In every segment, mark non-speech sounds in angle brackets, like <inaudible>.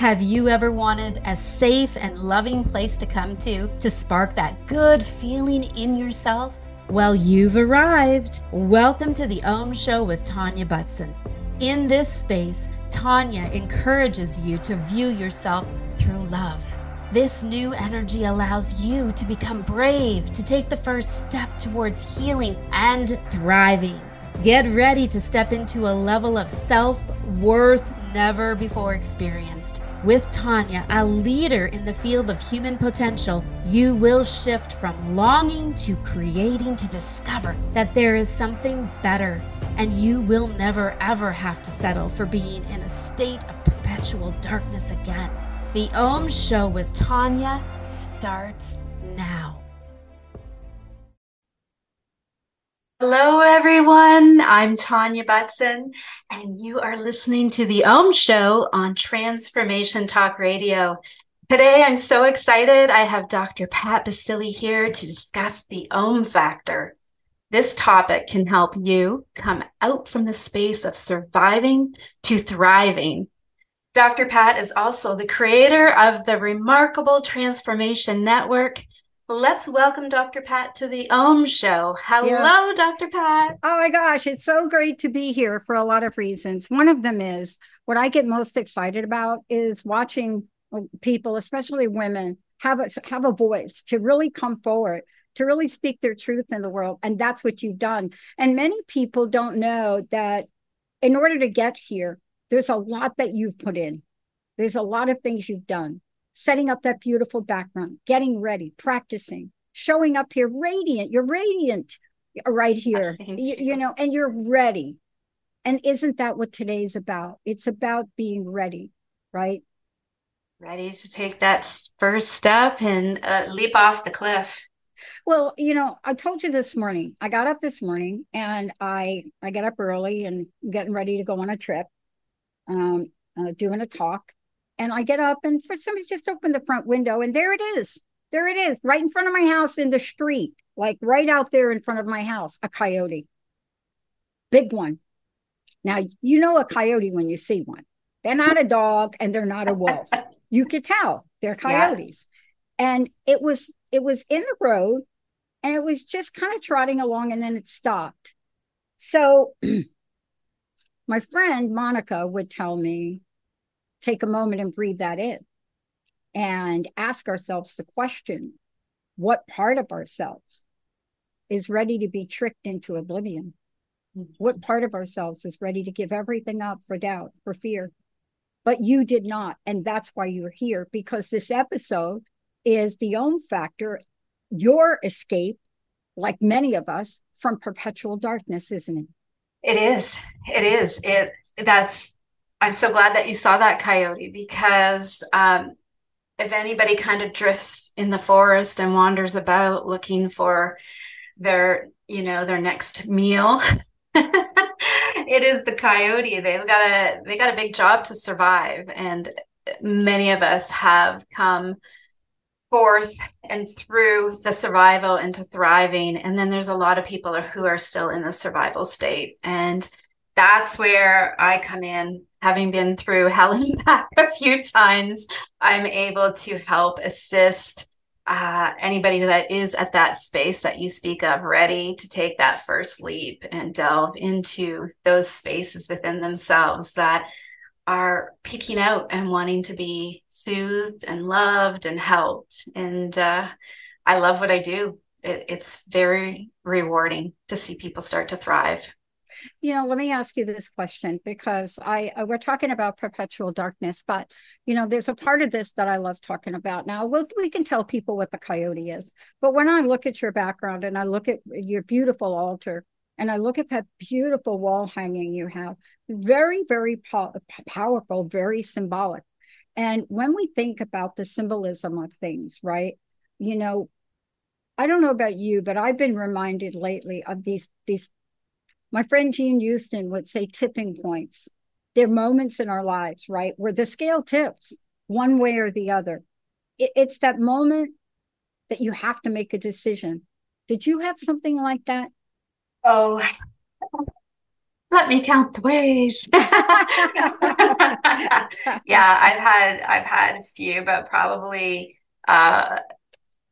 Have you ever wanted a safe and loving place to come to to spark that good feeling in yourself? Well, you've arrived. Welcome to the Om Show with Tanya Butson. In this space, Tanya encourages you to view yourself through love. This new energy allows you to become brave, to take the first step towards healing and thriving. Get ready to step into a level of self worth never before experienced. With Tanya, a leader in the field of human potential, you will shift from longing to creating to discover that there is something better, and you will never ever have to settle for being in a state of perpetual darkness again. The Om Show with Tanya starts now. Hello, everyone. I'm Tanya Butson, and you are listening to the Om Show on Transformation Talk Radio. Today, I'm so excited. I have Dr. Pat Baccili here to discuss the Om factor. This topic can help you come out from the space of surviving to thriving. Dr. Pat is also the creator of the Remarkable Transformation Network Let's welcome Dr. Pat to the Om Show. Hello, yeah. Dr. Pat. Oh my gosh, it's so great to be here for a lot of reasons. One of them is what I get most excited about is watching uh, people, especially women, have a have a voice to really come forward, to really speak their truth in the world, and that's what you've done. And many people don't know that in order to get here, there's a lot that you've put in. There's a lot of things you've done setting up that beautiful background, getting ready, practicing, showing up here radiant. You're radiant right <laughs> here, you. You, you know, and you're ready. And isn't that what today's about? It's about being ready, right? Ready to take that first step and uh, leap off the cliff. Well, you know, I told you this morning. I got up this morning and I I got up early and getting ready to go on a trip, um, uh, doing a talk, and I get up and for somebody just opened the front window and there it is. There it is, right in front of my house in the street, like right out there in front of my house, a coyote. Big one. Now, you know a coyote when you see one. They're not a dog and they're not a wolf. <laughs> you could tell they're coyotes. Yeah. And it was it was in the road and it was just kind of trotting along and then it stopped. So <clears throat> my friend Monica would tell me take a moment and breathe that in and ask ourselves the question what part of ourselves is ready to be tricked into oblivion? What mm-hmm. part of ourselves is ready to give everything up for doubt, for fear? But you did not. And that's why you're here, because this episode is the Om factor, your escape, like many of us, from perpetual darkness, isn't it? It is. It is. It that's I'm so glad that you saw that coyote because um, if anybody kind of drifts in the forest and wanders about looking for their, you know, their next meal, <laughs> it is the coyote. They've got a they got a big job to survive, and many of us have come forth and through the survival into thriving and then there's a lot of people who are still in the survival state and that's where I come in. Having been through <laughs> hell and back a few times, I'm able to help assist uh, anybody that is at that space that you speak of, ready to take that first leap and delve into those spaces within themselves that are picking out and wanting to be soothed and loved and helped. And uh, I love what I do. It, it's very rewarding to see people start to thrive you know let me ask you this question because i uh, we're talking about perpetual darkness but you know there's a part of this that i love talking about. Now we'll, we can tell people what the coyote is but when i look at your background and i look at your beautiful altar and i look at that beautiful wall hanging you have very very po- powerful very symbolic. And when we think about the symbolism of things right you know I don't know about you, but I've been reminded lately of these these my friend Jean Houston would say tipping points. They're moments in our lives, right, where the scale tips one way or the other. It, it's that moment that you have to make a decision. Did you have something like that? Oh, let me count the ways. <laughs> yeah, I've had I've had a few, but probably uh,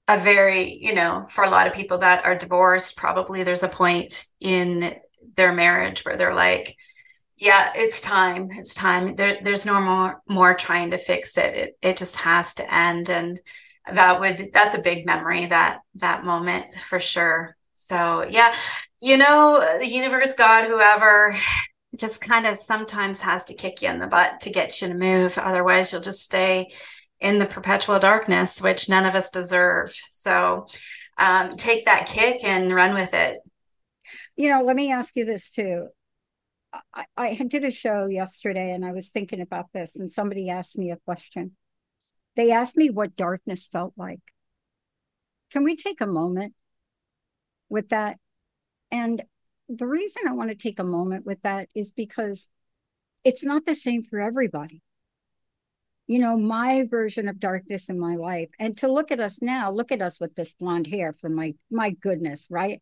a very, you know, for a lot of people that are divorced, probably there's a point in their marriage where they're like, yeah, it's time. It's time. There, there's no more more trying to fix it. It it just has to end. And that would that's a big memory that that moment for sure. So yeah, you know, the universe, God, whoever, just kind of sometimes has to kick you in the butt to get you to move. Otherwise, you'll just stay in the perpetual darkness, which none of us deserve. So um, take that kick and run with it. You know, let me ask you this too. I, I did a show yesterday and I was thinking about this, and somebody asked me a question. They asked me what darkness felt like. Can we take a moment with that? And the reason I want to take a moment with that is because it's not the same for everybody you know, my version of darkness in my life. And to look at us now, look at us with this blonde hair for my my goodness, right?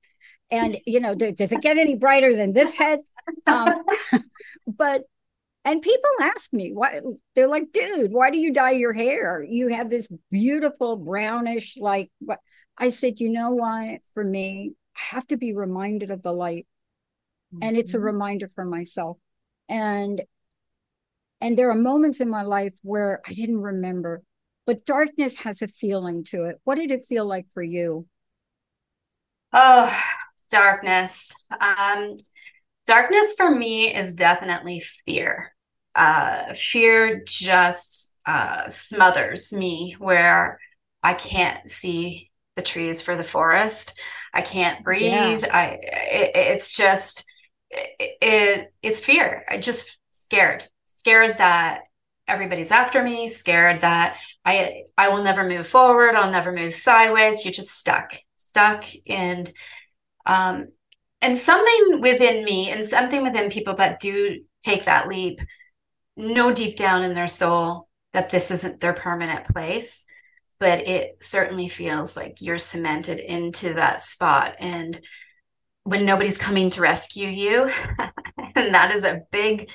And you know, does it get any brighter than this head? Um, <laughs> but and people ask me why they're like, dude, why do you dye your hair? You have this beautiful brownish, like what I said, you know why? For me, I have to be reminded of the light. Mm-hmm. And it's a mm-hmm. reminder for myself. And and there are moments in my life where I didn't remember, but darkness has a feeling to it. What did it feel like for you? Oh, darkness. Um, darkness for me is definitely fear. Uh, fear just uh, smothers me where I can't see the trees for the forest. I can't breathe. Yeah. I it, it's just it, it, it's fear. I just scared scared that everybody's after me, scared that I I will never move forward, I'll never move sideways. You're just stuck, stuck and um and something within me and something within people that do take that leap know deep down in their soul that this isn't their permanent place but it certainly feels like you're cemented into that spot and when nobody's coming to rescue you <laughs> and that is a big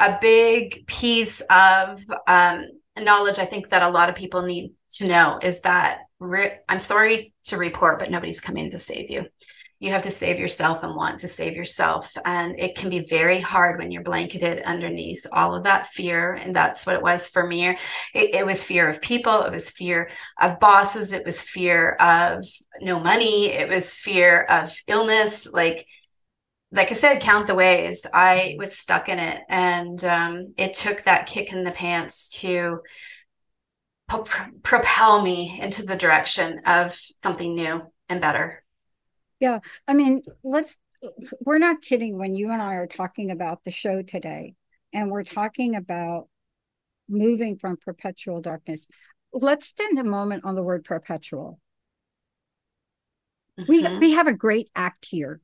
a big piece of um, knowledge I think that a lot of people need to know is that re- I'm sorry to report, but nobody's coming to save you. You have to save yourself and want to save yourself. And it can be very hard when you're blanketed underneath all of that fear. And that's what it was for me. It, it was fear of people, it was fear of bosses, it was fear of no money, it was fear of illness. Like, like I said, count the ways. I was stuck in it, and um, it took that kick in the pants to pro- propel me into the direction of something new and better. Yeah, I mean, let's. We're not kidding when you and I are talking about the show today, and we're talking about moving from perpetual darkness. Let's spend a moment on the word perpetual. Mm-hmm. We we have a great act here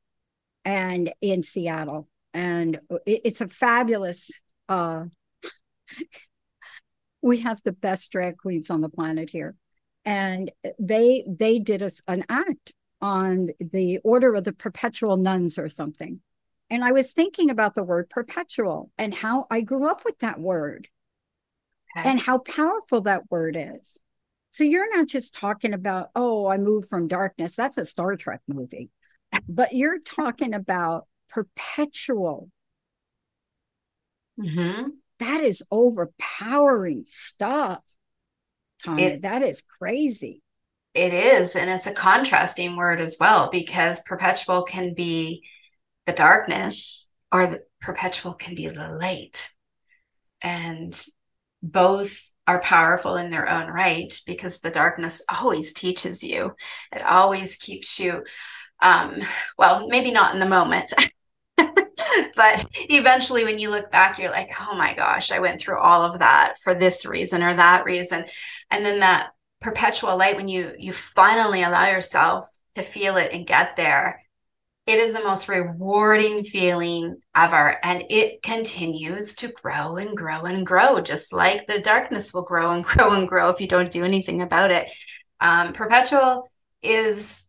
and in Seattle. And it, it's a fabulous uh <laughs> we have the best drag queens on the planet here. And they they did us an act on the order of the perpetual nuns or something. And I was thinking about the word perpetual and how I grew up with that word okay. and how powerful that word is. So you're not just talking about, oh, I moved from darkness. That's a Star Trek movie but you're talking about perpetual. Mm-hmm. That is overpowering stuff, Tanya. It, that is crazy. It is. And it's a contrasting word as well, because perpetual can be the darkness or the perpetual can be the light. And both are powerful in their own right because the darkness always teaches you, it always keeps you um, well, maybe not in the moment. <laughs> but eventually when you look back you're like oh my gosh i went through all of that for this reason or that reason and then that perpetual light when you you finally allow yourself to feel it and get there it is the most rewarding feeling ever and it continues to grow and grow and grow just like the darkness will grow and <laughs> grow and grow if you don't do anything about it um, perpetual is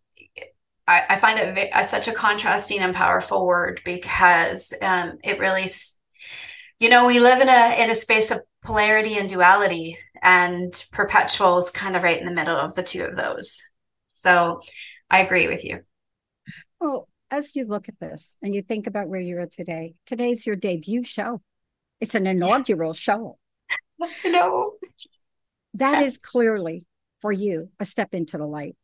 I, I find it a, such a contrasting and powerful word because um, it really, you know, we live in a in a space of polarity and duality, and perpetual is kind of right in the middle of the two of those. So, I agree with you. Well, as you look at this and you think about where you're at today, today's your debut show. It's an inaugural yeah. show. <laughs> Know. That is clearly for you a step into the light.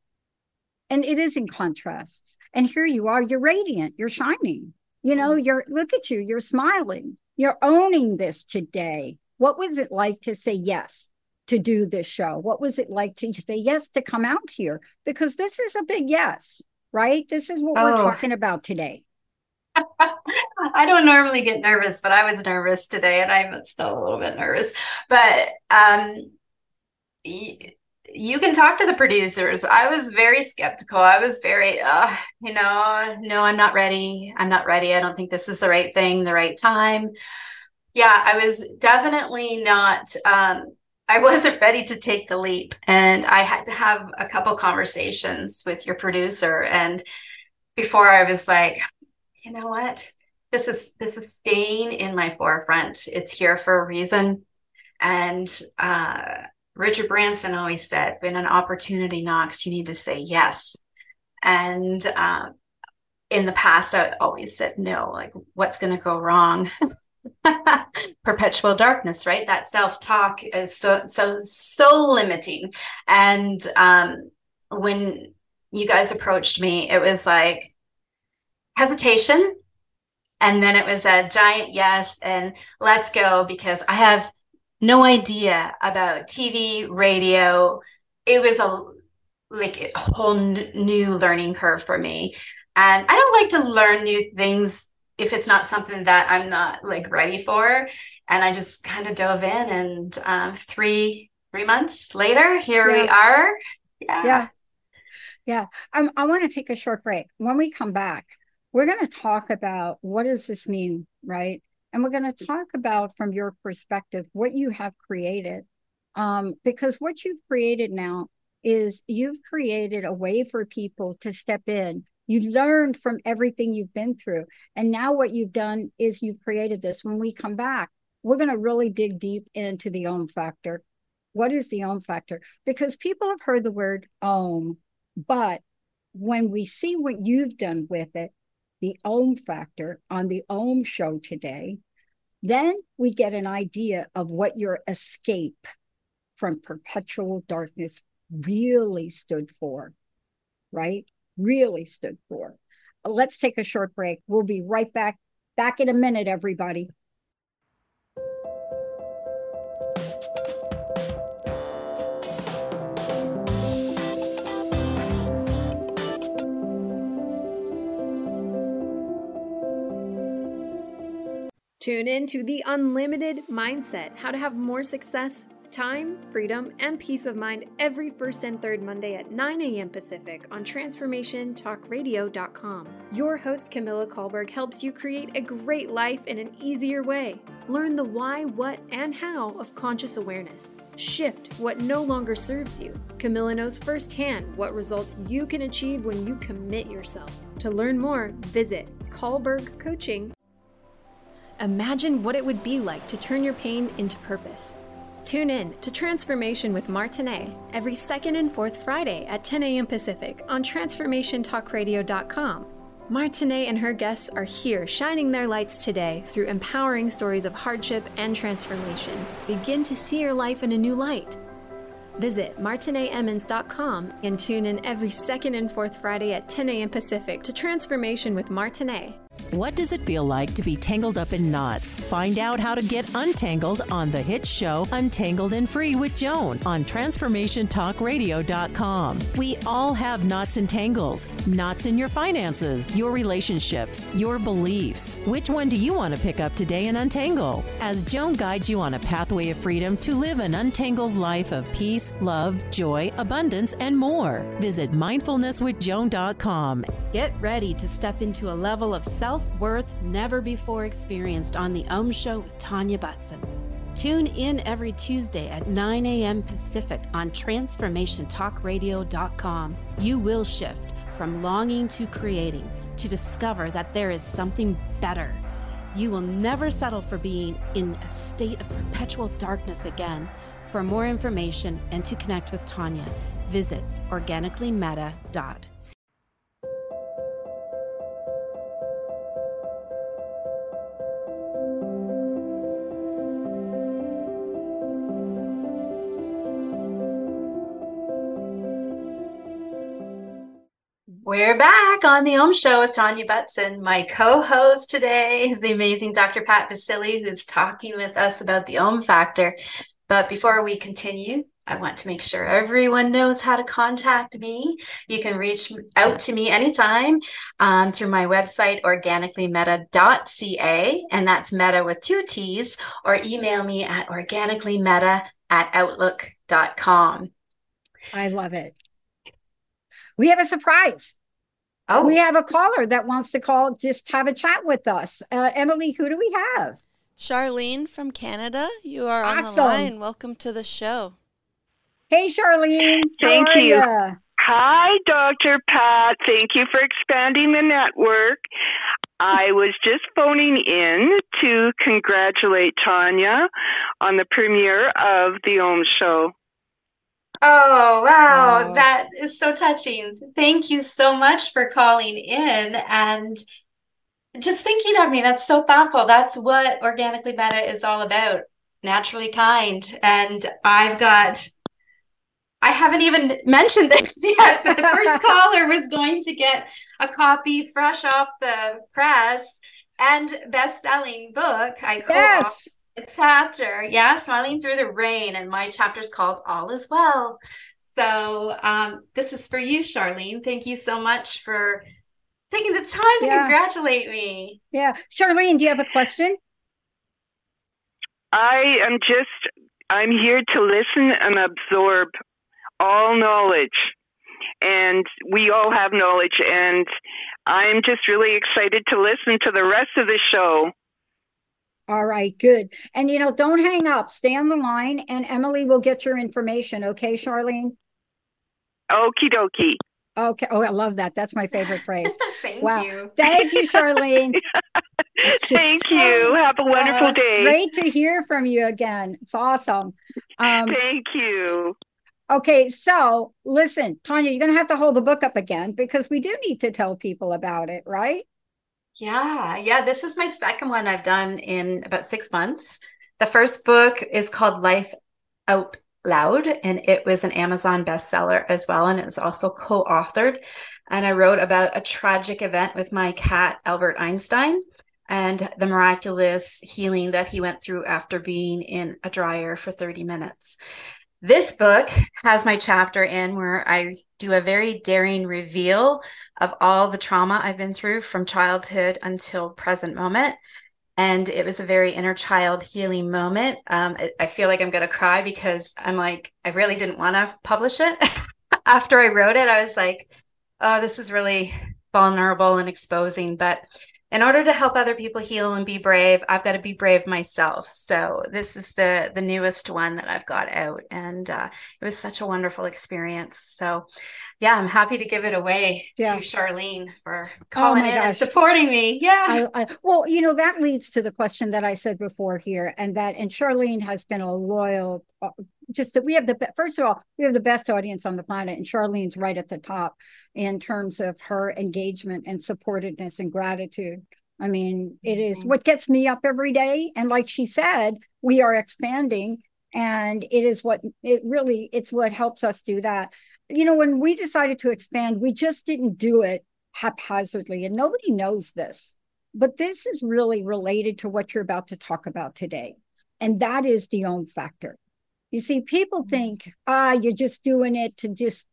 And it is in contrasts. And here you are, you're radiant, you're shining. You know, mm. you're look at you, you're smiling. You're owning this today. What was it like to say yes to do this show? What was it like to say yes to come out here? Because this is a big yes, right? This is what oh. we're talking about today. <laughs> I don't normally get nervous, but I was nervous today and I'm still a little bit nervous. But um you can talk to the producers. I was very skeptical. I was very, uh, you know, no, I'm not ready. I'm not ready. I don't think this is the right thing, the right time. Yeah, I was definitely not. Um, I <laughs> wasn't ready to take the leap, and I had to have a couple conversations with your producer. And before I was like, you know what, this is this is staying in my forefront. It's here for a reason, and uh, Richard Branson always said, when an opportunity knocks, you need to say yes. And uh, in the past, I always said no, like, what's going to go wrong? <laughs> Perpetual darkness, right? That self talk is so, so, so limiting. And um, when you guys approached me, it was like hesitation. And then it was a giant yes, and let's go because I have no idea about TV, radio. It was a like a whole n- new learning curve for me. And I don't like to learn new things if it's not something that I'm not like ready for. And I just kind of dove in, and um, three three months later, here yeah. we are. Yeah, yeah, yeah. Um, I want to take a short break. When we come back, we're going to talk about what does this mean, right? And we're going to talk about, from your perspective, what you have created. Um, because what you've created now is you've created a way for people to step in. You learned from everything you've been through. And now what you've done is you've created this. When we come back, we're going to really dig deep into the Om factor. What is the Om factor? Because people have heard the word Om, but when we see what you've done with it, the Om factor on the Om show today, then we get an idea of what your escape from perpetual darkness really stood for, right? Really stood for. Let's take a short break. We'll be right back. Back in a minute, everybody. Tune in to The Unlimited Mindset How to Have More Success, Time, Freedom, and Peace of Mind every first and third Monday at 9 a.m. Pacific on TransformationTalkRadio.com. Your host, Camilla Kahlberg, helps you create a great life in an easier way. Learn the why, what, and how of conscious awareness. Shift what no longer serves you. Camilla knows firsthand what results you can achieve when you commit yourself. To learn more, visit Coaching. Imagine what it would be like to turn your pain into purpose. Tune in to Transformation with Martinet every second and fourth Friday at 10 a.m. Pacific on TransformationTalkRadio.com. Martinet and her guests are here shining their lights today through empowering stories of hardship and transformation. Begin to see your life in a new light. Visit martinetemmons.com and tune in every second and fourth Friday at 10 a.m. Pacific to Transformation with Martinet. What does it feel like to be tangled up in knots? Find out how to get untangled on the hit show Untangled and Free with Joan on TransformationTalkRadio.com. We all have knots and tangles. Knots in your finances, your relationships, your beliefs. Which one do you want to pick up today and untangle? As Joan guides you on a pathway of freedom to live an untangled life of peace, love, joy, abundance, and more. Visit mindfulnesswithjoan.com. Get ready to step into a level of self worth never before experienced on The Om Show with Tanya Butson. Tune in every Tuesday at 9 a.m. Pacific on TransformationTalkRadio.com. You will shift from longing to creating to discover that there is something better. You will never settle for being in a state of perpetual darkness again. For more information and to connect with Tanya, visit organicallymetta.ca. We're back on the Om Show with Tanya Butson. My co-host today is the amazing Dr. Pat Baccili, who's talking with us about the Om Factor. But before we continue, I want to make sure everyone knows how to contact me. You can reach out to me anytime um, through my website, organicallymetta.ca, and that's metta with two T's, or email me at organicallymetta at outlook.com. I love it. We have a surprise. Oh, We have a caller that wants to call, just have a chat with us. Uh, Emily, who do we have? Charlene from Canada, you are on the line. Welcome to the show. Hey, Charlene. Thank how you. ya? Hi, Dr. Pat. Thank you for expanding the network. I was just phoning in to congratulate Tanya on the premiere of The Om Show. Oh, wow. Wow. That is so touching. Thank you so much for calling in and just thinking of me. That's so thoughtful. That's what Organically Metta is all about. Naturally kind. And I've got, I haven't even mentioned this <laughs> yet, but the first <laughs> caller was going to get a copy fresh off the press and best-selling book. I co-authored Yes. A chapter, yeah, smiling through the rain, and my chapter is called All Is Well. So um, this is for you, Charlene. Thank you so much for taking the time to Yeah. congratulate me. Yeah. Charlene, do you have a question? I am just, I'm here to listen and absorb all knowledge. And we all have knowledge. And I'm just really excited to listen to the rest of the show. All right, good. And you know, don't hang up. Stay on the line and Emily will get your information. Okay, Charlene? Okie dokie. Okay. Oh, I love that. That's my favorite <laughs> phrase. Thank Wow. you. Thank you, Charlene. <laughs> Just- Thank you. Have a wonderful Uh, day. Great to hear from you again. It's awesome. Um, Thank you. okay, so listen, Tanya, you're going to have to hold the book up again because we do need to tell people about it, right? Yeah, yeah, this is my second one I've done in about six months. The first book is called Life Out Loud, and it was an Amazon bestseller as well. And it was also co authored. And I wrote about a tragic event with my cat, Albert Einstein, and the miraculous healing that he went through after being in a dryer for 30 minutes. This book has my chapter in where I do a very daring reveal of all the trauma I've been through from childhood until present moment. And it was a very inner child healing moment. Um, I, I feel like I'm going to cry because I'm like, I really didn't want to publish it. <laughs> After I wrote it, I was like, oh, this is really vulnerable and exposing. But in order to help other people heal and be brave, I've got to be brave myself. So this is the the newest one that I've got out, and uh, it was such a wonderful experience. So, yeah, I'm happy to give it away Yeah. to Charlene for calling my in and supporting me. Yeah, I, I, well, you know, that leads to the question that I said before here, and that, and Charlene has been a loyal, uh, just that we have the, first of all, we have the best audience on the planet, and Charlene's right at the top in terms of her engagement and supportedness and gratitude. I mean, it is what gets me up every day. And like she said, we are expanding, and it is what it really, it's what helps us do that. You know, when we decided to expand, we just didn't do it haphazardly, and nobody knows this. But this is really related to what you're about to talk about today. And that is the Om factor. You see, people think, ah, you're just doing it to just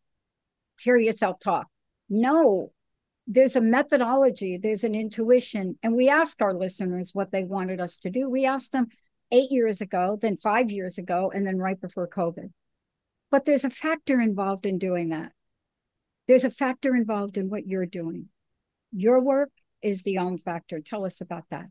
hear yourself talk. No, there's a methodology, there's an intuition. And we asked our listeners what they wanted us to do. We asked them eight years ago, then five years ago, and then right before COVID. But there's a factor involved in doing that. There's a factor involved in what you're doing. Your work is the Om factor. Tell us about that.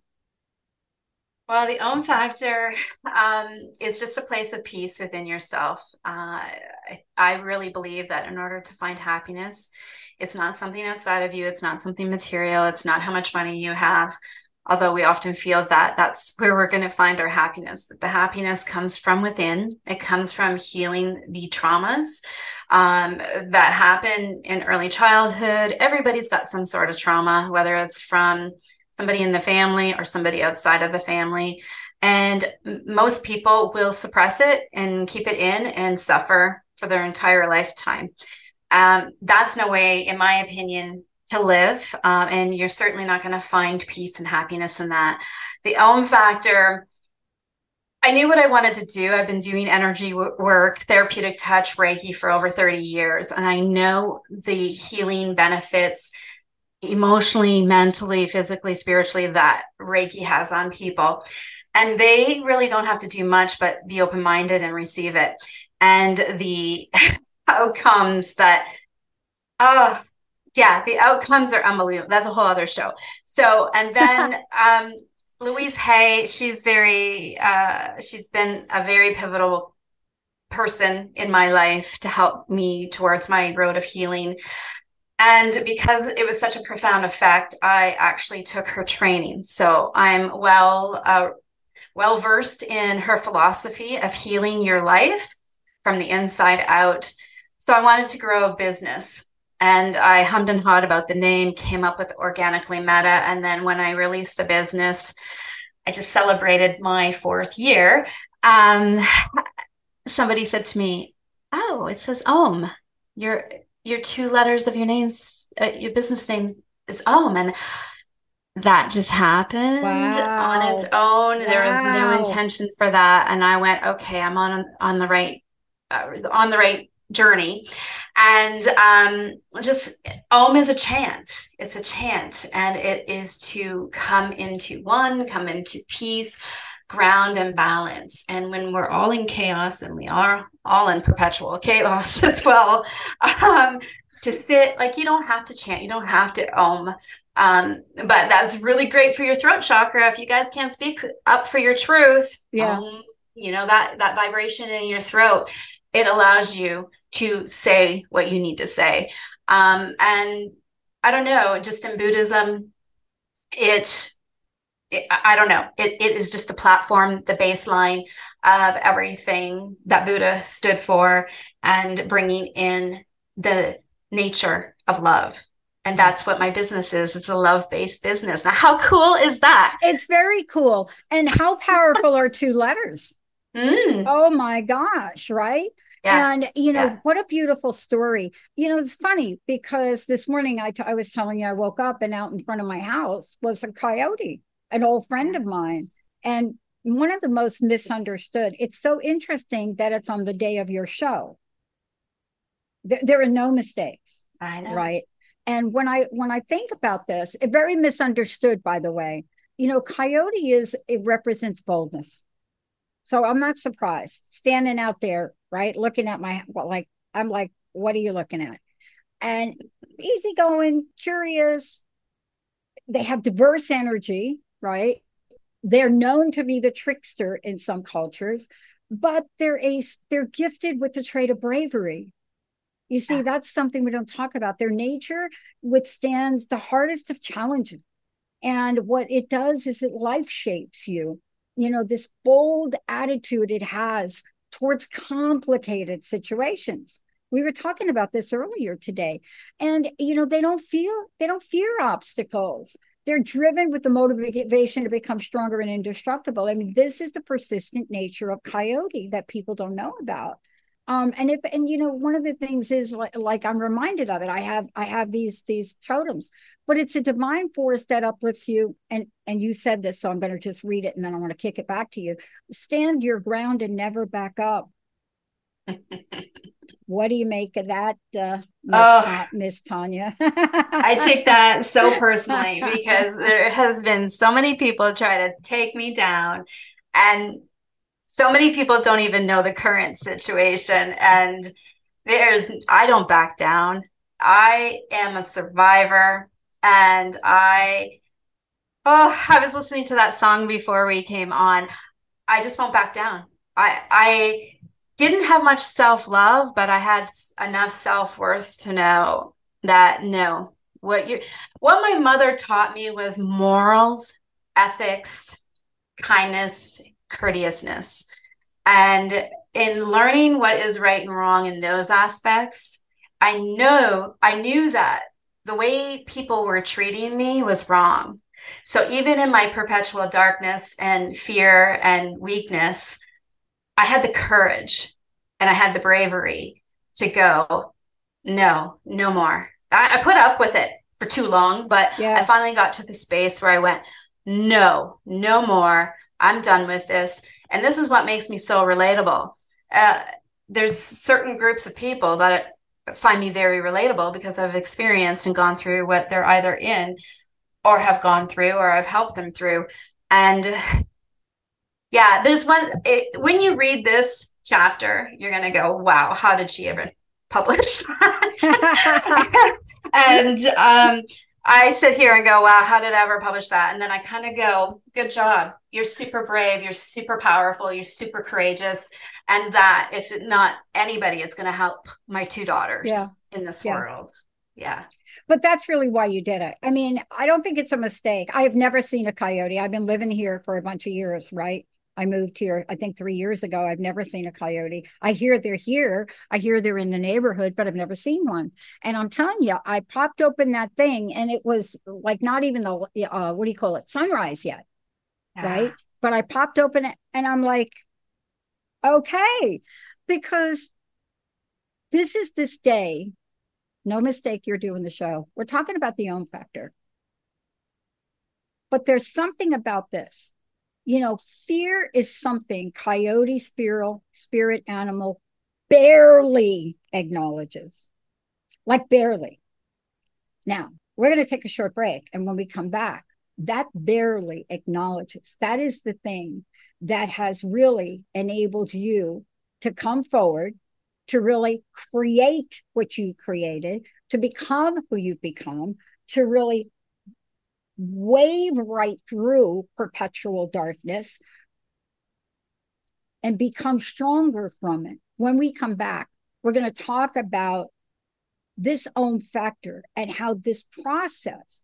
Well, the Om factor um, is just a place of peace within yourself. Uh, I, I really believe that in order to find happiness, it's not something outside of you, it's not something material, it's not how much money you have. Although we often feel that that's where we're going to find our happiness, but the happiness comes from within. It comes from healing the traumas um, that happen in early childhood. Everybody's got some sort of trauma, whether it's from somebody in the family or somebody outside of the family. And most people will suppress it and keep it in and suffer for their entire lifetime. Um, that's no way, in my opinion, to live. Um, and you're certainly not going to find peace and happiness in that. The Om factor, I knew what I wanted to do. I've been doing energy work, therapeutic touch, Reiki for over 30 years. And I know the healing benefits emotionally, mentally, physically, spiritually that Reiki has on people. And they really don't have to do much but be open minded and receive it. And the <laughs> outcomes that, oh, yeah, the outcomes are unbelievable. That's a whole other show. So, and <laughs> then um, Louise Hay, she's very, uh, she's been a very pivotal person in my life to help me towards my road of healing. And because it was such a profound effect, I actually took her training. So I'm well uh, well versed in her philosophy of healing your life from the inside out. So I wanted to grow a business. And I hummed and hawed about the name, came up with Organically Metta. And then when I released the business, I just celebrated my fourth year. Um, somebody said to me, Oh, it says Om. You're your two letters of your names, uh, your business name is Om, and that just happened wow. on its own. Wow. There was no intention for that, and I went, okay, I'm on on the right uh, on the right journey, and um, just Om is a chant. It's a chant, and it is to come into one, come into peace ground and balance. And when we're all in chaos, and we are all in perpetual chaos <laughs> as well, um, to sit like you don't have to chant, you don't have to om. Um, but that's really great for your throat chakra. If you guys can't speak up for your truth, yeah, um, you know that that vibration in your throat, it allows you to say what you need to say. Um, and I don't know, just in Buddhism, it I don't know. It, it is just the platform, the baseline of everything that Buddha stood for and bringing in the nature of love. And that's what my business is. It's a love based business. Now, how cool is that? It's very cool. And how powerful are two letters? <laughs> Mm. Oh my gosh, right? Yeah. And you know, yeah. what a beautiful story. You know, it's funny because this morning I, t- I was telling you I woke up and out in front of my house was a coyote an old friend of mine. And one of the most misunderstood, it's so interesting that it's on the day of your show. There, there are no mistakes. I know. Right. And when I when I think about this, it very misunderstood, by the way. You know, coyote is it represents boldness. So I'm not surprised standing out there, right? Looking at my well, like I'm like, what are you looking at? And easygoing, curious. They have diverse energy, right? They're known to be the trickster in some cultures, but they're a they're gifted with the trait of bravery. You see, yeah. that's something we don't talk about. Their nature withstands the hardest of challenges. And what it does is it life shapes you. You know, this bold attitude it has towards complicated situations. We were talking about this earlier today. And you know, they don't feel they don't fear obstacles they're driven with the motivation to become stronger and indestructible. I mean, this is the persistent nature of coyote that people don't know about. Um, and if and you know one of the things is like, like I'm reminded of it. I have I have these these totems, but it's a divine force that uplifts you. And and you said this, so I'm going to just read it and then I want to kick it back to you. Stand your ground and never back up. <laughs> what do you make of that, uh, Miss, oh, Ta- Miss Tanya? I take that so <laughs> personally because there has been so many people try to take me down, and so many people don't even know the current situation. And there's, I don't back down. I am a survivor, and I Oh, I was listening to that song before we came on. I just won't back down. I I didn't have much self-love, but I had enough self-worth to know that no, what you what my mother taught me was morals, ethics, kindness, courteousness. And in learning what is right and wrong in those aspects, I know I knew that the way people were treating me was wrong. So even in my perpetual darkness and fear and weakness, I had the courage and I had the bravery to go, no, no more. I, I put up with it for too long, but yeah. I finally got to the space where I went, no, no more. I'm done with this. And this is what makes me so relatable. Uh, there's certain groups of people that find me very relatable because I've experienced and gone through what they're either in or have gone through or I've helped them through. And yeah, there's one, it, when you read this chapter, you're going to go, wow, how did she ever publish <laughs> that? <laughs> and um, I sit here and go, wow, how did I ever publish that? And then I kind of go, good job. You're super brave. You're super powerful. You're super courageous. And that, if not anybody, it's going to help my two daughters yeah. in this yeah. world. Yeah. But that's really why you did it. I mean, I don't think it's a mistake. I have never seen a coyote. I've been living here for a bunch of years, right? I moved here, I think three years ago. I've never seen a coyote. I hear they're here. I hear they're in the neighborhood, but I've never seen one. And I'm telling you, I popped open that thing and it was like not even the, uh, what do you call it, sunrise yet. Right. But I popped open it and I'm like, okay, because this is this day. No mistake, you're doing the show. We're talking about the Om factor. But there's something about this you know, fear is something coyote spirit, spirit animal barely acknowledges, like barely. Now, we're going to take a short break. And when we come back, that barely acknowledges. That is the thing that has really enabled you to come forward, to really create what you created, to become who you've become, to really wave right through perpetual darkness and become stronger from it. When we come back, we're going to talk about this Om factor and how this process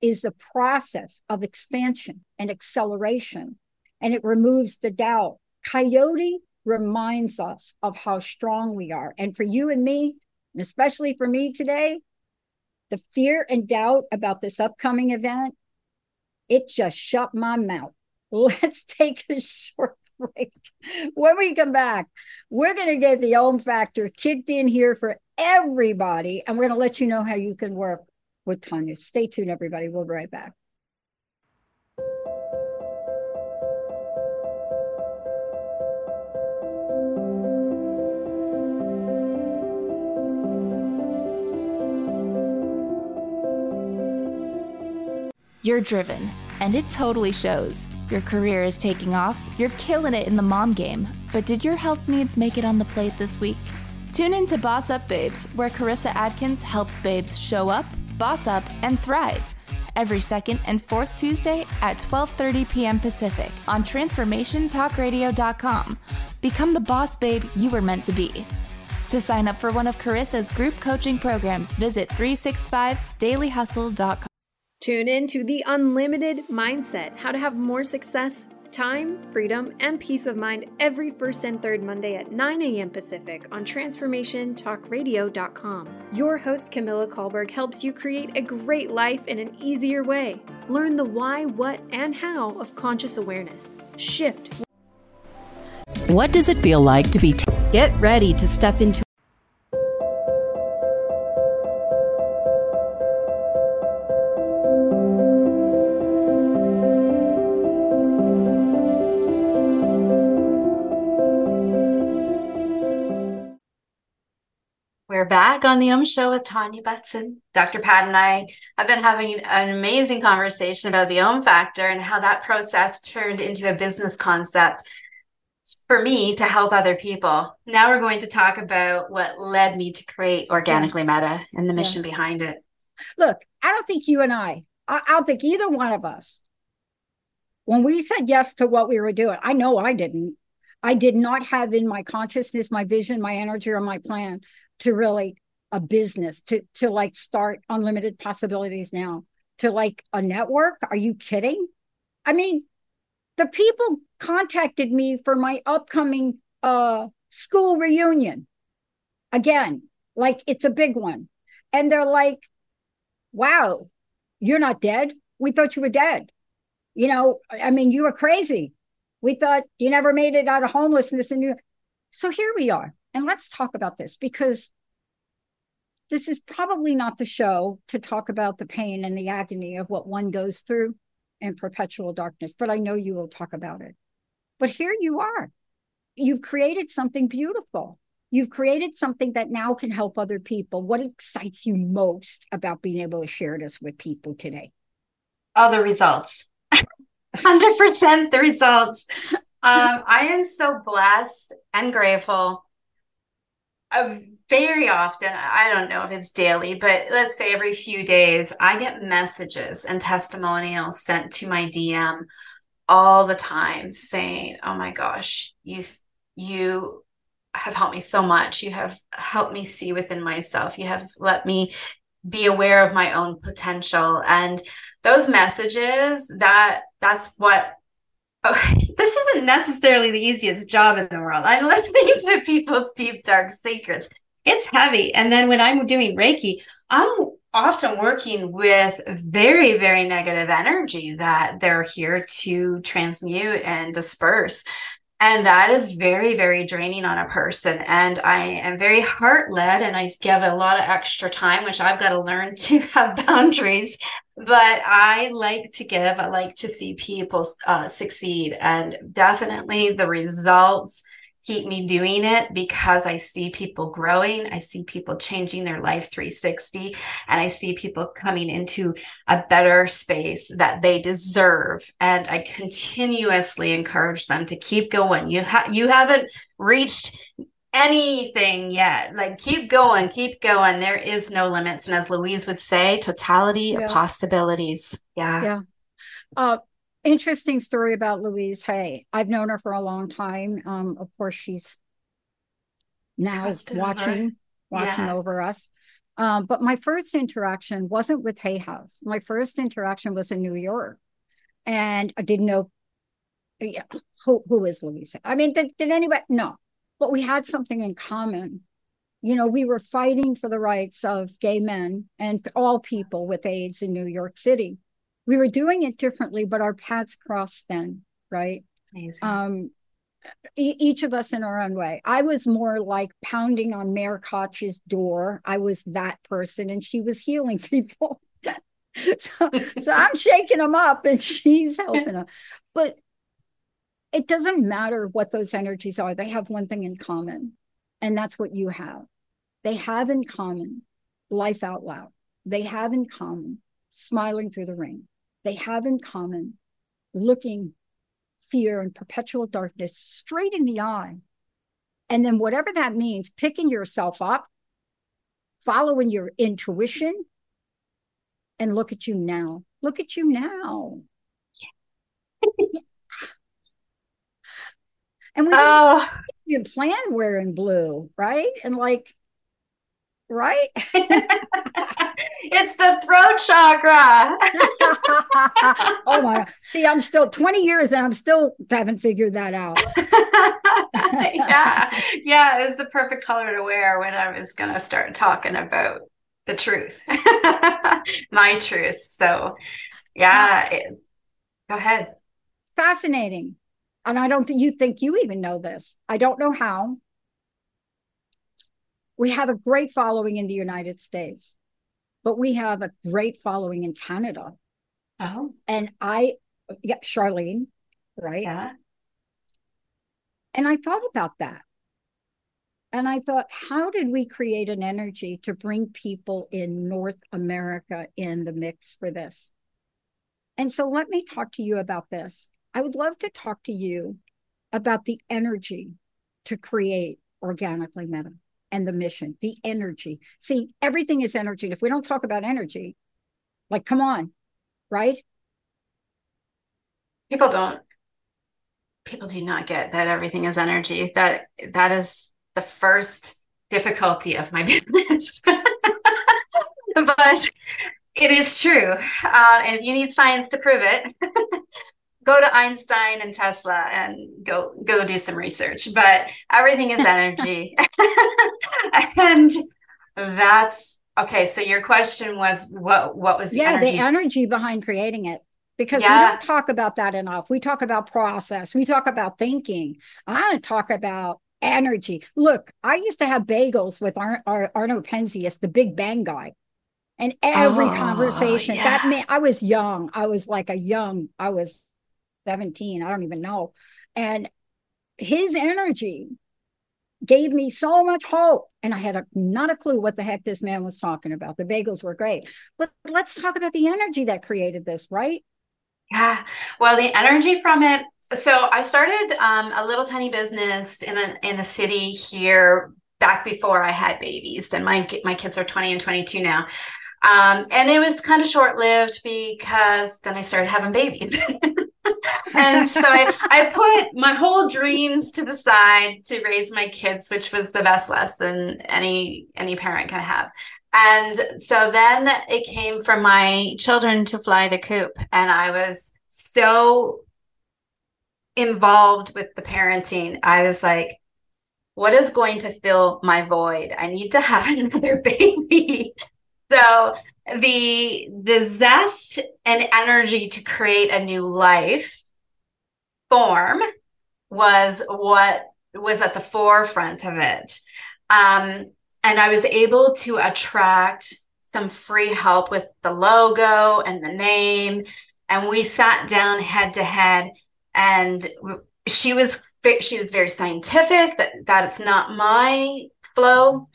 is a process of expansion and acceleration, and it removes the doubt. Coyote reminds us of how strong we are. And for you and me, and especially for me today, the fear and doubt about this upcoming event, it just shut my mouth. <laughs> Let's take a short <laughs> break. When we come back, we're going to get the Om factor kicked in here for everybody. And we're going to let you know how you can work with Tanya. Stay tuned, everybody. We'll be right back. You're driven, and it totally shows. Your career is taking off, you're killing it in the mom game. But did your health needs make it on the plate this week? Tune in to Boss Up Babes, where Carissa Adkins helps babes show up, boss up, and thrive. Every second and fourth Tuesday at 12:30 p.m. Pacific on transformationtalkradio.com. Become the boss babe you were meant to be. To sign up for one of Carissa's group coaching programs, visit 365dailyhustle.com. Tune in to The Unlimited Mindset How to Have More Success, Time, Freedom, and Peace of Mind every first and third Monday at 9 a.m. Pacific on TransformationTalkRadio.com. Your host, Camilla Kahlberg, helps you create a great life in an easier way. Learn the why, what, and how of conscious awareness. Shift. What does it feel like to be? T- Get ready to step into back on the Om Show with Tanya Butson. Dr. Pat and I have been having an amazing conversation about the Om Factor and how that process turned into a business concept for me to help other people. Now we're going to talk about what led me to create Organically Metta and the mission yeah. behind it. Look, I don't think you and I I, I don't think either one of us, when we said yes to what we were doing, I know I didn't. I did not have in my consciousness, my vision, my energy, or my plan to really a business to to like start unlimited possibilities now to like a network. Are you kidding? I mean, the people contacted me for my upcoming uh school reunion. Again, like it's a big one. And they're like, wow, you're not dead. We thought you were dead. You know, I mean, you were crazy. We thought you never made it out of homelessness. And you, so here we are. And let's talk about this because this is probably not the show to talk about the pain and the agony of what one goes through in perpetual darkness, but I know you will talk about it. But here you are. You've created something beautiful. You've created something that now can help other people. What excites you most about being able to share this with people today? Oh, the results. <laughs> 100% the results. Um, I am so blessed and grateful. Uh, very often, I don't know if it's daily, but let's say every few days, I get messages and testimonials sent to my DM all the time saying, "Oh my gosh, you you have helped me so much. You have helped me see within myself. You have let me be aware of my own potential." And those messages, that that's what oh, <laughs> this isn't necessarily the easiest job in the world. I'm listening to people's deep dark secrets. It's heavy. And then when I'm doing Reiki, I'm often working with very, very negative energy that they're here to transmute and disperse. And that is very, very draining on a person. And I am very heart led and I give a lot of extra time, which I've got to learn <laughs> to have boundaries. But I like to give, I like to see people uh, succeed. And definitely the results keep me doing it because I see people growing. I see people changing their life 360 and I see people coming into a better space that they deserve. And I continuously encourage them to keep going. You have you haven't reached anything yet. Like keep going, keep going. There is no limits. And as Louise would say, totality yeah. of possibilities. Yeah. Yeah. Uh, interesting story about Louise Hay. I've known her for a long time. Um, of course, she's now watching watching yeah. over us. Um, but my first interaction wasn't with Hay House. My first interaction was in New York, and I didn't know yeah, who who is Louise. Hay. I mean, did, did anybody? No, but we had something in common. You know, we were fighting for the rights of gay men and all people with AIDS in New York City we were doing it differently, but our paths crossed then, right? Amazing. Um, e- each of us in our own way. I was more like pounding on Mayor Koch's door. I was that person, and she was healing <laughs> people. so, so I'm <laughs> shaking them up, and she's helping them. But it doesn't matter what those energies are; they have one thing in common, and that's what you have. They have in common life out loud. They have in common smiling through the rain they have in common looking fear and perpetual darkness straight in the eye. And then, whatever that means, picking yourself up, following your intuition, and look at you now. Look at you now. Yeah. <laughs> and we oh. didn't plan wearing blue, right? And like, right? <laughs> it's the throat chakra. <laughs> oh my See, I'm still 20 years and I'm still haven't figured that out. <laughs> yeah. Yeah, it was the perfect color to wear when I was going to start talking about the truth. <laughs> my truth. So, yeah, it, go ahead. Fascinating. And I don't think you think you even know this. I don't know how. We have a great following in the United States but we have a great following in Canada. Oh. And I, yeah, Charlene, right? Yeah. And I thought about that. And I thought, how did we create an energy to bring people in North America in the mix for this? And so let me talk to you about this. I would love to talk to you about the energy to create Organically Metta and the mission, the energy. See, everything is energy. If we don't talk about energy, like, come on, right? People don't people do not get that everything is energy. That that is the first difficulty of my <laughs> business. <laughs> but it is true. Uh, and if you need science to prove it, <laughs> go to Einstein and Tesla and go go do some research. But everything is energy, <laughs> <laughs> and that's okay. So your question was what what was the yeah energy? the energy behind creating it because Yeah. we don't talk about that enough. We talk about process. We talk about thinking. I want to talk about energy. Look, I used to have bagels with Ar- Ar- Arno Penzias, the Big Bang guy. And every Oh, conversation that yeah. man, I was young. I was like a young, I was 17. I don't even know. And his energy gave me so much hope. And I had a, not a clue what the heck this man was talking about. The bagels were great. But let's talk about the energy that created this, right? Yeah. Well, the energy from it. So I started um, a little tiny business in a in a city here back before I had babies, and my my kids are 20 and 22 now. Um, and it was kind of short lived because then I started having babies. <laughs> and so I, <laughs> I put my whole dreams to the side to raise my kids, which was the best lesson any any parent can have. And so then it came for my children to fly the coop, and I was so involved with the parenting. I was like, what is going to fill my void? I need to have <laughs> another baby. So the the zest and energy to create a new life form was what was at the forefront of it. Um, and I was able to attract some free help with the logo and the name. And we sat down head to head, and she was she was very scientific that that it's not my flow,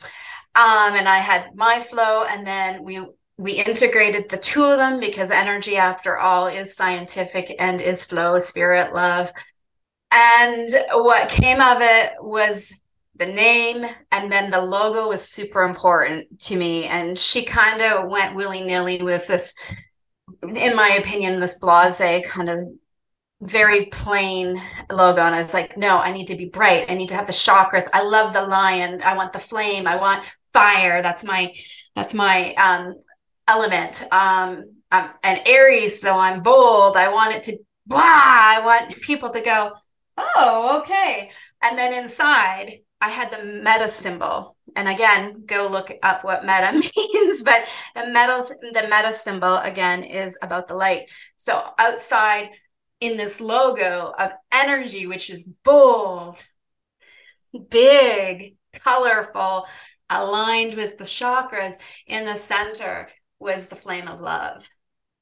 um, and I had my flow, and then we we integrated the two of them because energy, after all, is scientific and is flow, spirit, love. And what came of it was the name and then the logo was super important to me. And she kind of went willy-nilly with this in my opinion this blase kind of very plain logo. And i was like no i need to be bright. I need to have the chakras. I love the lion. I want the flame. I want fire that's my that's my um element um I'm an aries so i'm bold i want it to blah i want people to go oh okay and then inside I had the metta symbol. And again, go look up what metta <laughs> means. But the metta, the metta symbol again is about the light. So outside in this logo of energy, which is bold, big, colorful, aligned with the chakras in the center was the flame of love.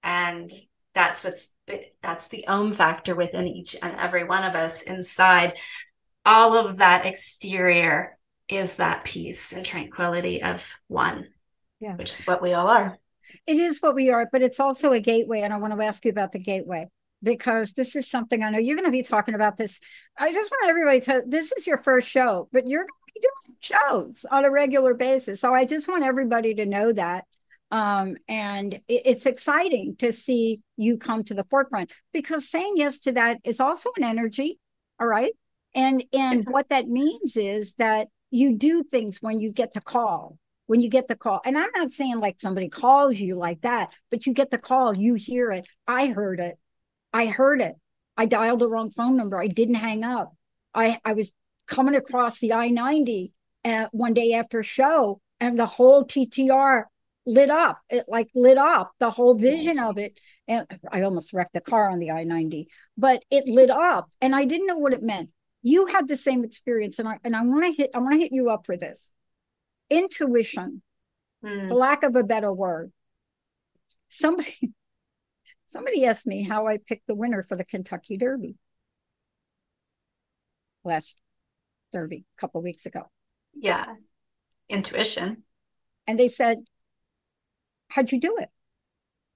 And that's what's that's the om factor within each and every one of us inside all of that exterior is that peace and tranquility of one, Yeah. which is what we all are. It is what we are, but it's also a gateway. And I want to ask you about the gateway because this is something I know you're going to be talking about this. I just want everybody to, this is your first show, but you're going be doing shows on a regular basis. So I just want everybody to know that. Um, and it, it's exciting to see you come to the forefront because saying yes to that is also an energy. All right. And and what that means is that you do things when you get the call when you get the call and i'm not saying like somebody calls you like that but you get the call you hear it i heard it i heard it i dialed the wrong phone number i didn't hang up i i was coming across the i-90 uh, one day after a show and the whole ttr lit up. It like lit up the whole vision of it. And i almost wrecked the car on the i-90 but it lit up and i didn't know what it meant. You had the same experience and i and i want to hit i want to hit you up for this. Intuition Mm. for lack of a better word. Somebody <laughs> somebody asked me how i picked the winner for the kentucky derby last derby a couple weeks ago Yeah. Intuition. and they said how'd you do it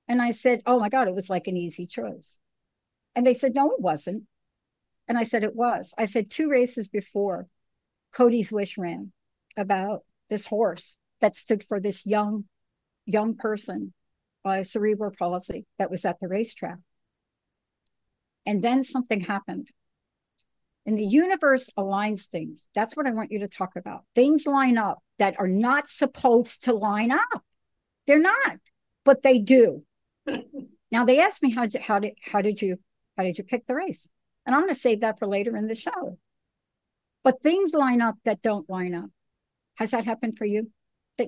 and i said oh my god it was like an easy choice and they said no it wasn't and i said it was i said two races before cody's wish ran about this horse that stood for this young young person uh, cerebral palsy that was at the racetrack. And then something happened. And the universe aligns things. That's what I want you to talk about. Things line up that are not supposed to line up. They're not, but they do. <laughs> now they asked me how did, how did how did you how did you pick the race? And I'm going to save that for later in the show. But things line up that don't line up. Has that happened for you?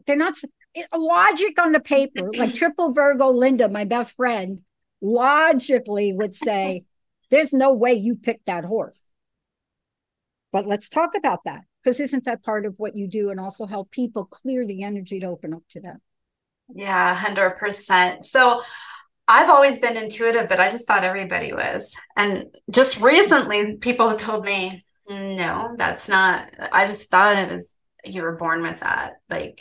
They're not eh, logic on the paper, like <laughs> triple Virgo Linda, my best friend, logically would say, there's no way you picked that horse. But let's talk about that because isn't that part of what you do and also help people clear the energy to open up to that? Yeah, 100%. So I've always been intuitive, but I just thought everybody was. And just recently, people have told me, no, that's not, I just thought it was, you were born with that. Like,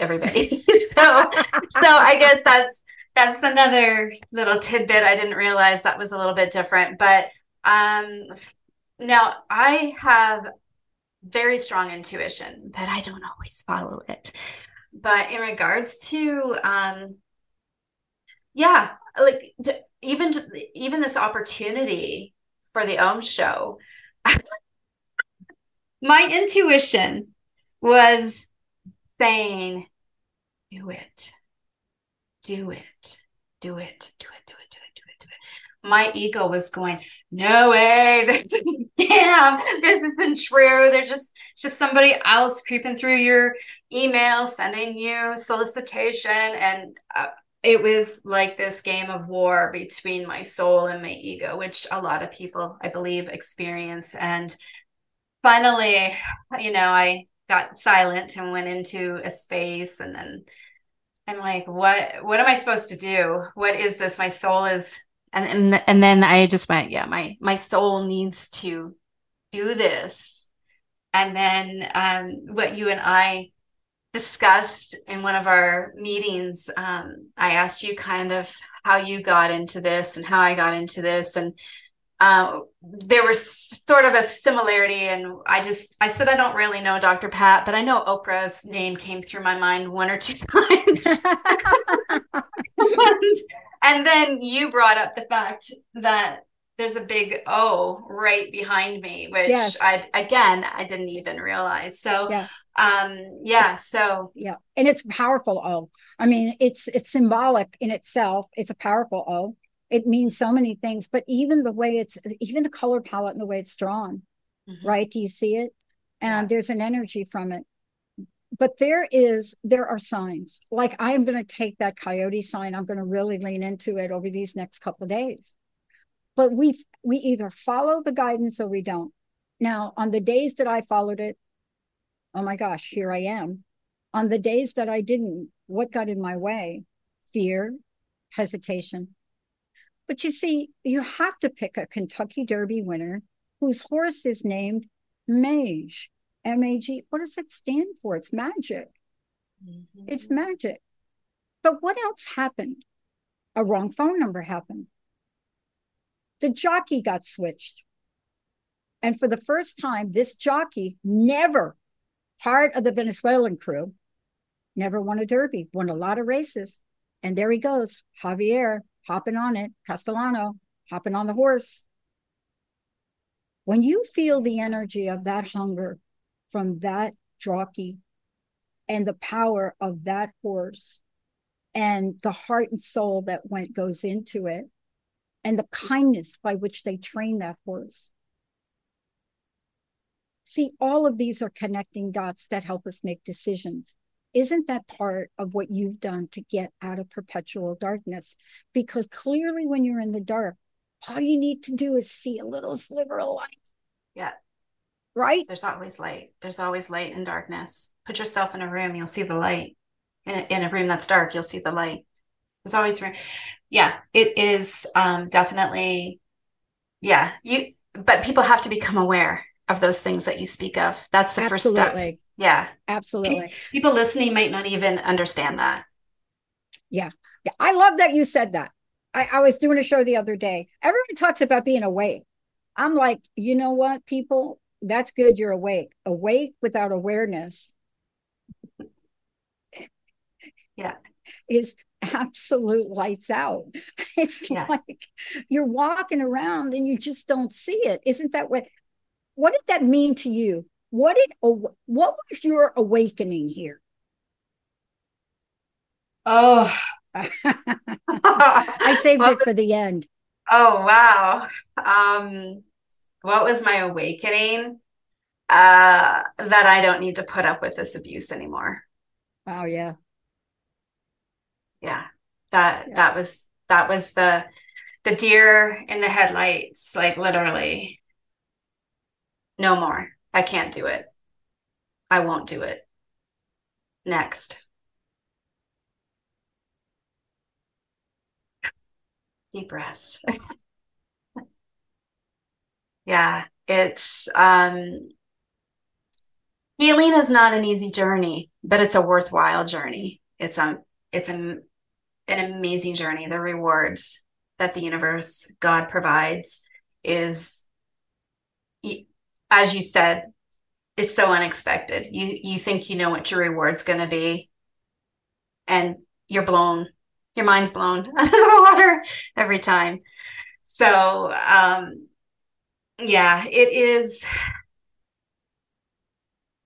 everybody. <laughs> <laughs> so, so I guess that's that's another little tidbit. I didn't realize that was a little bit different, but um, now I have very strong intuition, but I don't always follow it. But in regards to um, yeah, like to, even to, even this opportunity for the Om show, <laughs> my intuition was saying do it. Do it. Do it. Do it. Do it. Do it. Do it. Do it. My ego was going, no way. <laughs> Damn, this isn't true. They're just it's just somebody else creeping through your email, sending you solicitation. And uh, it was like this game of war between my soul and my ego, which a lot of people, I believe, experience. And finally, you know, I got silent and went into a space and then I'm like, what what am I supposed to do? What is this? My soul is and and and then I just went, yeah, my my soul needs to do this. And then um what you and I discussed in one of our meetings, um, I asked you kind of how you got into this and how I got into this. And uh, there was sort of a similarity and i just i said i don't really know dr pat but i know oprah's name came through my mind one or two <laughs> times <laughs> <laughs> and, then you brought up the fact that there's a big o right behind me which yes. i again i didn't even realize so yeah. um yeah it's, so yeah and it's powerful o i mean it's it's symbolic in itself it's a powerful o it means so many things but even the way it's even the color palette and the way it's drawn mm-hmm. right do you see it and yeah. there's an energy from it but there is there are signs. Like i am going to take that coyote sign i'm going to really lean into it over these next couple of days. But we we either follow the guidance or we don't. Now on the days that i followed it oh my gosh here i am. On the days that i didn't what got in my way? Fear hesitation. But you see, you have to pick a Kentucky Derby winner whose horse is named Mage. M A G. What does it stand for? It's magic. Mm-hmm. It's magic. But what else happened? A wrong phone number happened. The jockey got switched. And for the first time, this jockey, never part of the Venezuelan crew, never won a derby, won a lot of races. And there he goes, Javier, hopping on it, Castellano, hopping on the horse. When you feel the energy of that hunger from that jockey and the power of that horse and the heart and soul that went goes into it and the kindness by which they train that horse see all of these are connecting dots that help us make decisions isn't that part of what you've done to get out of perpetual darkness? Because clearly, when you're in the dark, all you need to do is see a little sliver of light. Yeah. Right? There's always light. There's always light in darkness. Put yourself in a room, you'll see the light. In a, in a room that's dark, you'll see the light. There's always room. Yeah, it is um, definitely, yeah. You, but people have to become aware of those things that you speak of. That's the Absolutely. first step. Yeah. Absolutely. <laughs> People listening might not even understand that. Yeah. Yeah. I love that you said that. I, I was doing a show the other day. Everyone talks about being awake. I'm like, you know what, people? That's good. You're awake. Awake without awareness. Yeah. Is absolute lights out. <laughs> It's yeah. like you're walking around and you just don't see it. Isn't that what what did that mean to you? What did what was your awakening here? Oh, <laughs> I saved it for the end. Oh wow. Um what was my awakening? Uh that I don't need to put up with this abuse anymore. Oh yeah. Yeah. That yeah. that was that was the the deer in the headlights like literally no more. I can't do it. I won't do it. Next. Deep breaths. <laughs> yeah, it's um healing is not an easy journey, but it's a worthwhile journey. It's um it's an, an amazing journey. The rewards that the universe, God provides is as you said, it's so unexpected. You you think you know what your reward's going to be and you're blown your mind's blown <laughs> out of the water every time. So, um, yeah, it is.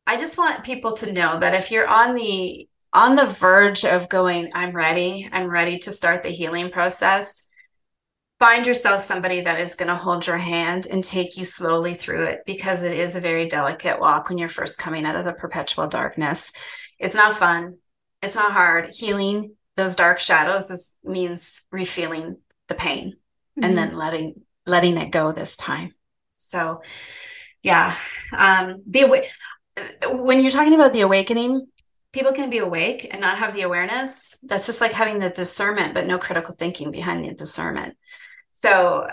I just want people to know that if you're on the on the verge of going, I'm ready, I'm ready to start the healing process, find yourself somebody that is going to hold your hand and take you slowly through it because it is a very delicate walk when you're first coming out of the perpetual darkness. It's not fun. It's not hard. Healing those dark shadows is means refeeling the pain mm-hmm. and then letting letting it go this time so yeah um the when you're talking about the awakening people can be awake and not have the awareness that's just like having the discernment but no critical thinking behind the discernment so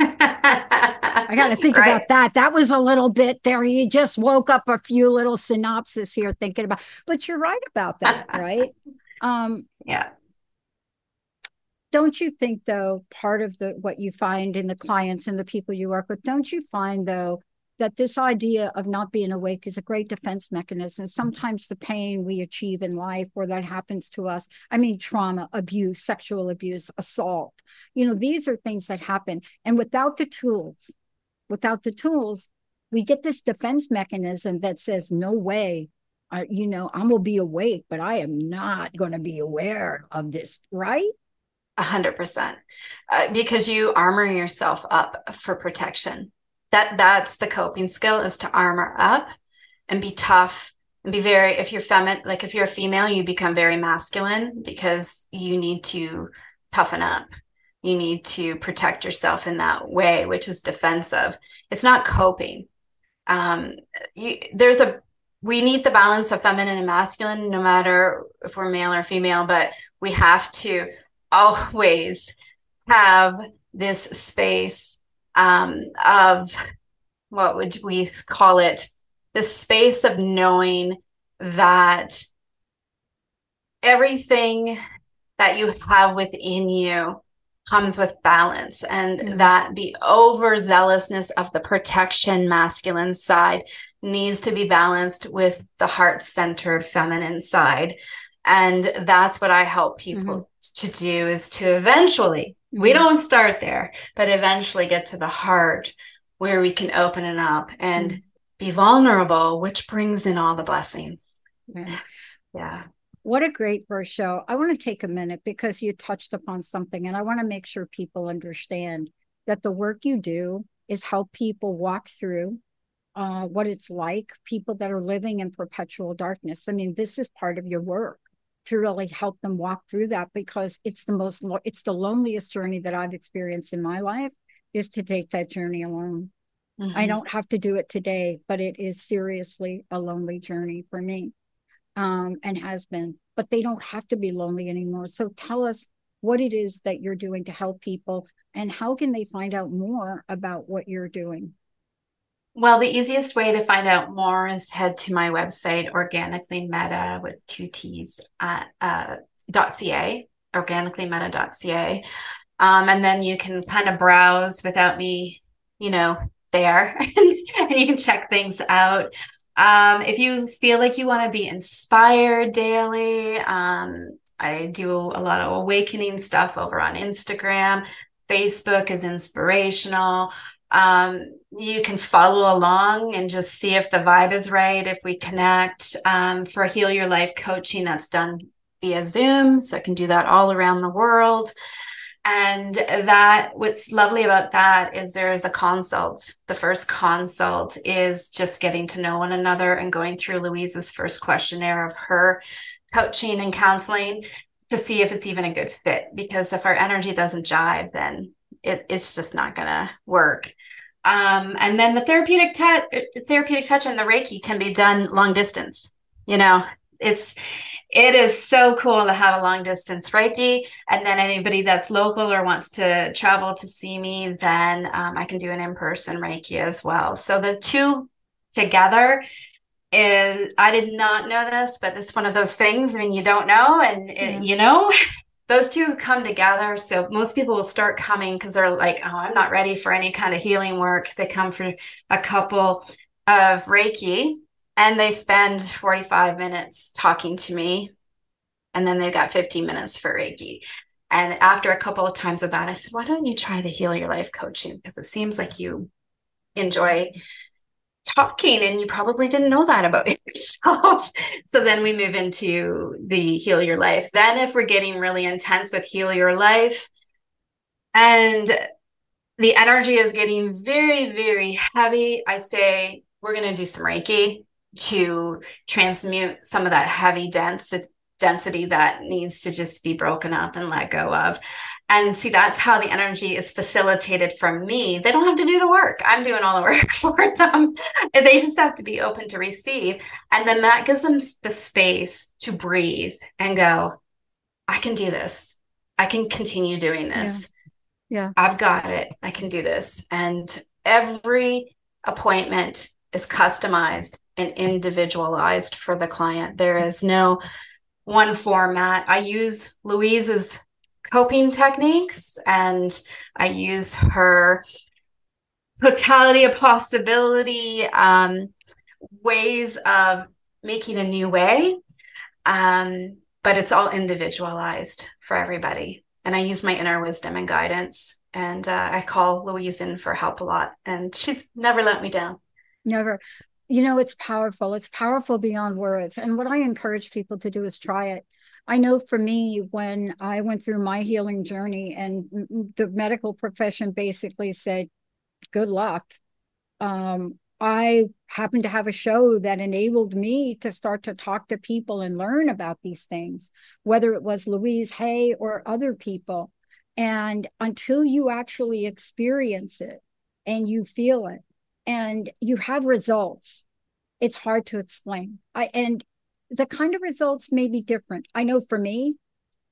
I got to <laughs> think right? about that. That was a little bit there. You just woke up a few little synopsis here thinking about, but you're right about that, <laughs> right? Um, yeah. Don't you think though, part of the what you find in the clients and the people you work with, don't you find though that this idea of not being awake is a great defense mechanism. Sometimes the pain we achieve in life or that happens to us, I mean, trauma, abuse, sexual abuse, assault, you know, these are things that happen. And without the tools, without the tools, we get this defense mechanism that says, no way, I, you know, I'm gonna be awake, but I am not gonna be aware of this, right? A hundred percent, uh, because you armor yourself up for protection. That that's the coping skill is to armor up and be tough and be very. If you're feminine, like if you're a female, you become very masculine because you need to toughen up. You need to protect yourself in that way, which is defensive. It's not coping. Um, you, there's a we need the balance of feminine and masculine no matter if we're male or female but we have to always have this space um, of what would we call it the space of knowing that everything that you have within you comes with balance and mm-hmm. that the overzealousness of the protection masculine side needs to be balanced with the heart centered feminine side and that's what i help people mm-hmm. to do is to eventually mm-hmm. we don't start there but eventually get to the heart where we can open it up and mm-hmm. be vulnerable which brings in all the blessings yeah <laughs> what a great first show. I want to take a minute because you touched upon something, and I want to make sure people understand that the work you do is help people walk through uh, what it's like, people that are living in perpetual darkness. I mean, this is part of your work to really help them walk through that because it's the most, it's the loneliest journey that I've experienced in my life is to take that journey alone. Mm-hmm. I don't have to do it today, but it is seriously a lonely journey for me um, and has been, but they don't have to be lonely anymore. So tell us what it is that you're doing to help people and how can they find out more about what you're doing? Well, the easiest way to find out more is head to my website, Organically Metta with two T's at uh, .ca, organicallymetta.ca. Um, and then you can kind of browse without me, you know, there <laughs> and you can check things out. Um, if you feel like you want to be inspired daily, um, I do a lot of awakening stuff over on Instagram. Facebook is inspirational. Um, you can follow along and just see if the vibe is right, if we connect. Um, for Heal Your Life coaching, that's done via Zoom. So I can do that all around the world. And that, what's lovely about that is there is a consult. The first consult is just getting to know one another and going through Louise's first questionnaire of her coaching and counseling to see if it's even a good fit. Because if our energy doesn't jive, then it, it's just not going to work. Um, and then the therapeutic touch, therapeutic touch and the Reiki can be done long distance. You know, it's it is so cool to have a long distance Reiki. And then anybody that's local or wants to travel to see me, then um, I can do an in person Reiki as well. So the two together is, I did not know this, but it's one of those things when you don't know and it, yeah. you know. <laughs> Those two come together. So most people will start coming because they're like, oh, I'm not ready for any kind of healing work. They come for a couple of Reiki and they spend 45 minutes talking to me and then they've got 15 minutes for reiki and after a couple of times of that i said why don't you try the heal your life coaching because it seems like you enjoy talking and you probably didn't know that about <laughs> yourself. So then we move into the heal your life. Then if we're getting really intense with heal your life and the energy is getting very very heavy i say we're going to do some reiki to transmute some of that heavy dense density that needs to just be broken up and let go of. And see, that's how the energy is facilitated from me. They don't have to do the work. I'm doing all the work <laughs> for them. they just have to be open to receive. And then that gives them the space to breathe and go, I can do this. I can continue doing this. Yeah. yeah. I've got it. I can do this. And every appointment is customized and individualized for the client. There is no one format. I use Louise's coping techniques and I use her totality of possibility um, ways of making a new way. Um, but it's all individualized for everybody. And I use my inner wisdom and guidance. And uh, I call Louise in for help a lot. And she's never let me down. Never you know it's powerful. It's powerful beyond words. And what i encourage people to do is try it. I know for me when i went through my healing journey and the medical profession basically said good luck. Um, i happened to have a show that enabled me to start to talk to people and learn about these things whether it was louise hay or other people. And until you actually experience it and you feel it and you have results it's hard to explain. I and the kind of results may be different. I know for me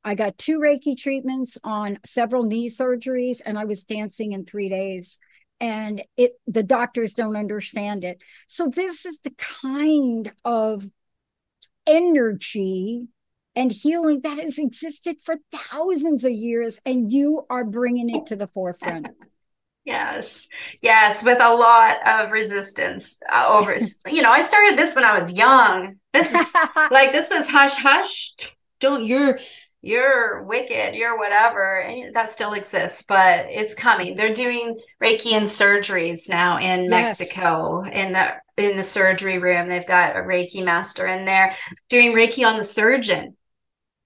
i got two reiki treatments on several knee surgeries and i was dancing in three days and it the doctors don't understand it. So this is the kind of energy and healing that has existed for thousands of years and you are bringing it to the forefront <laughs> Yes, yes, with a lot of resistance uh, over it. <laughs> you know, I started this when I was young. This is <laughs> like this was hush hush. Don't you're you're wicked, you're whatever, and that still exists, but it's coming. They're doing Reiki and surgeries now in yes. Mexico in the in the surgery room. They've got a Reiki master in there doing Reiki on the surgeon.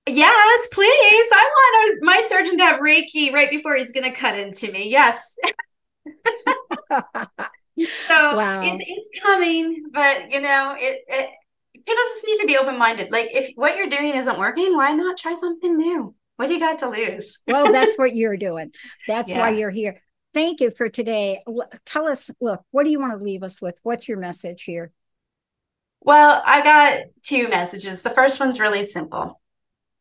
Yes, please. I want my surgeon to have Reiki right before he's going to cut into me. Yes. <laughs> so <laughs> wow. it, it's coming, but you know, it, it people just need to be open minded. Like if what you're doing isn't working, why not try something new? What do you got to lose? well, that's what <laughs> you're doing. That's yeah. why you're here. Thank you for today. Tell us, look, what do you want to leave us with? What's your message here? Well, I got two messages. The first one's really simple.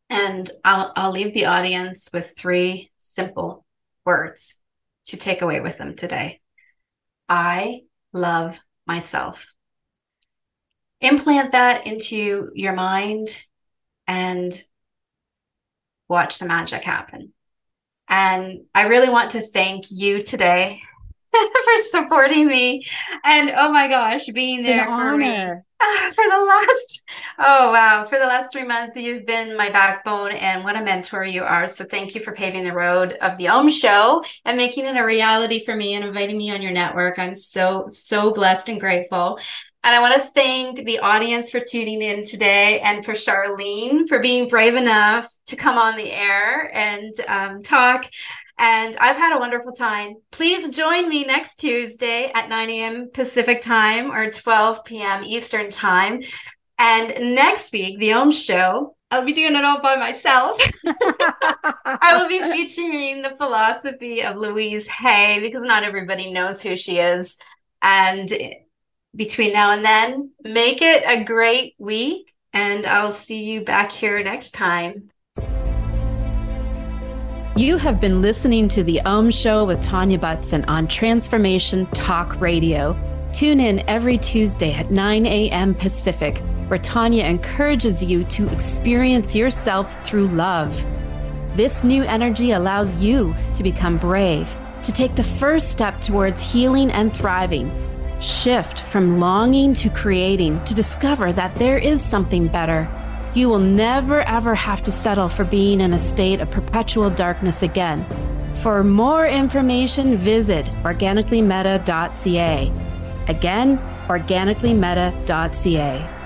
And I'll I'll leave the audience with three simple words to take away with them today. I love myself. Implant that into your mind and watch the magic happen. And I really want to thank you today <laughs> for supporting me and oh my gosh, being there for honor. <laughs> for the last Oh, wow. For the last three months, you've been my backbone and what a mentor you are. So thank you for paving the road of the Om Show and making it a reality for me and inviting me on your network. I'm so, so blessed and grateful. And I want to thank the audience for tuning in today and for Charlene for being brave enough to come on the air and um, talk. And I've had a wonderful time. Please join me next Tuesday at 9 a.m. Pacific time or 12 p.m. Eastern time. And next week, the Om Show, I'll be doing it all by myself. <laughs> I will be featuring the philosophy of Louise Hay because not everybody knows who she is. And between now and then, make it a great week. And I'll see you back here next time. You have been listening to The Om Show with Tanya Butson on Transformation Talk Radio. Tune in every Tuesday at 9 a.m. Pacific, where Tanya encourages you to experience yourself through love. This new energy allows you to become brave, to take the first step towards healing and thriving. Shift from longing to creating to discover that there is something better. You will never ever have to settle for being in a state of perpetual darkness again. For more information, visit organicallymetta.ca. Again, organicallymetta.ca.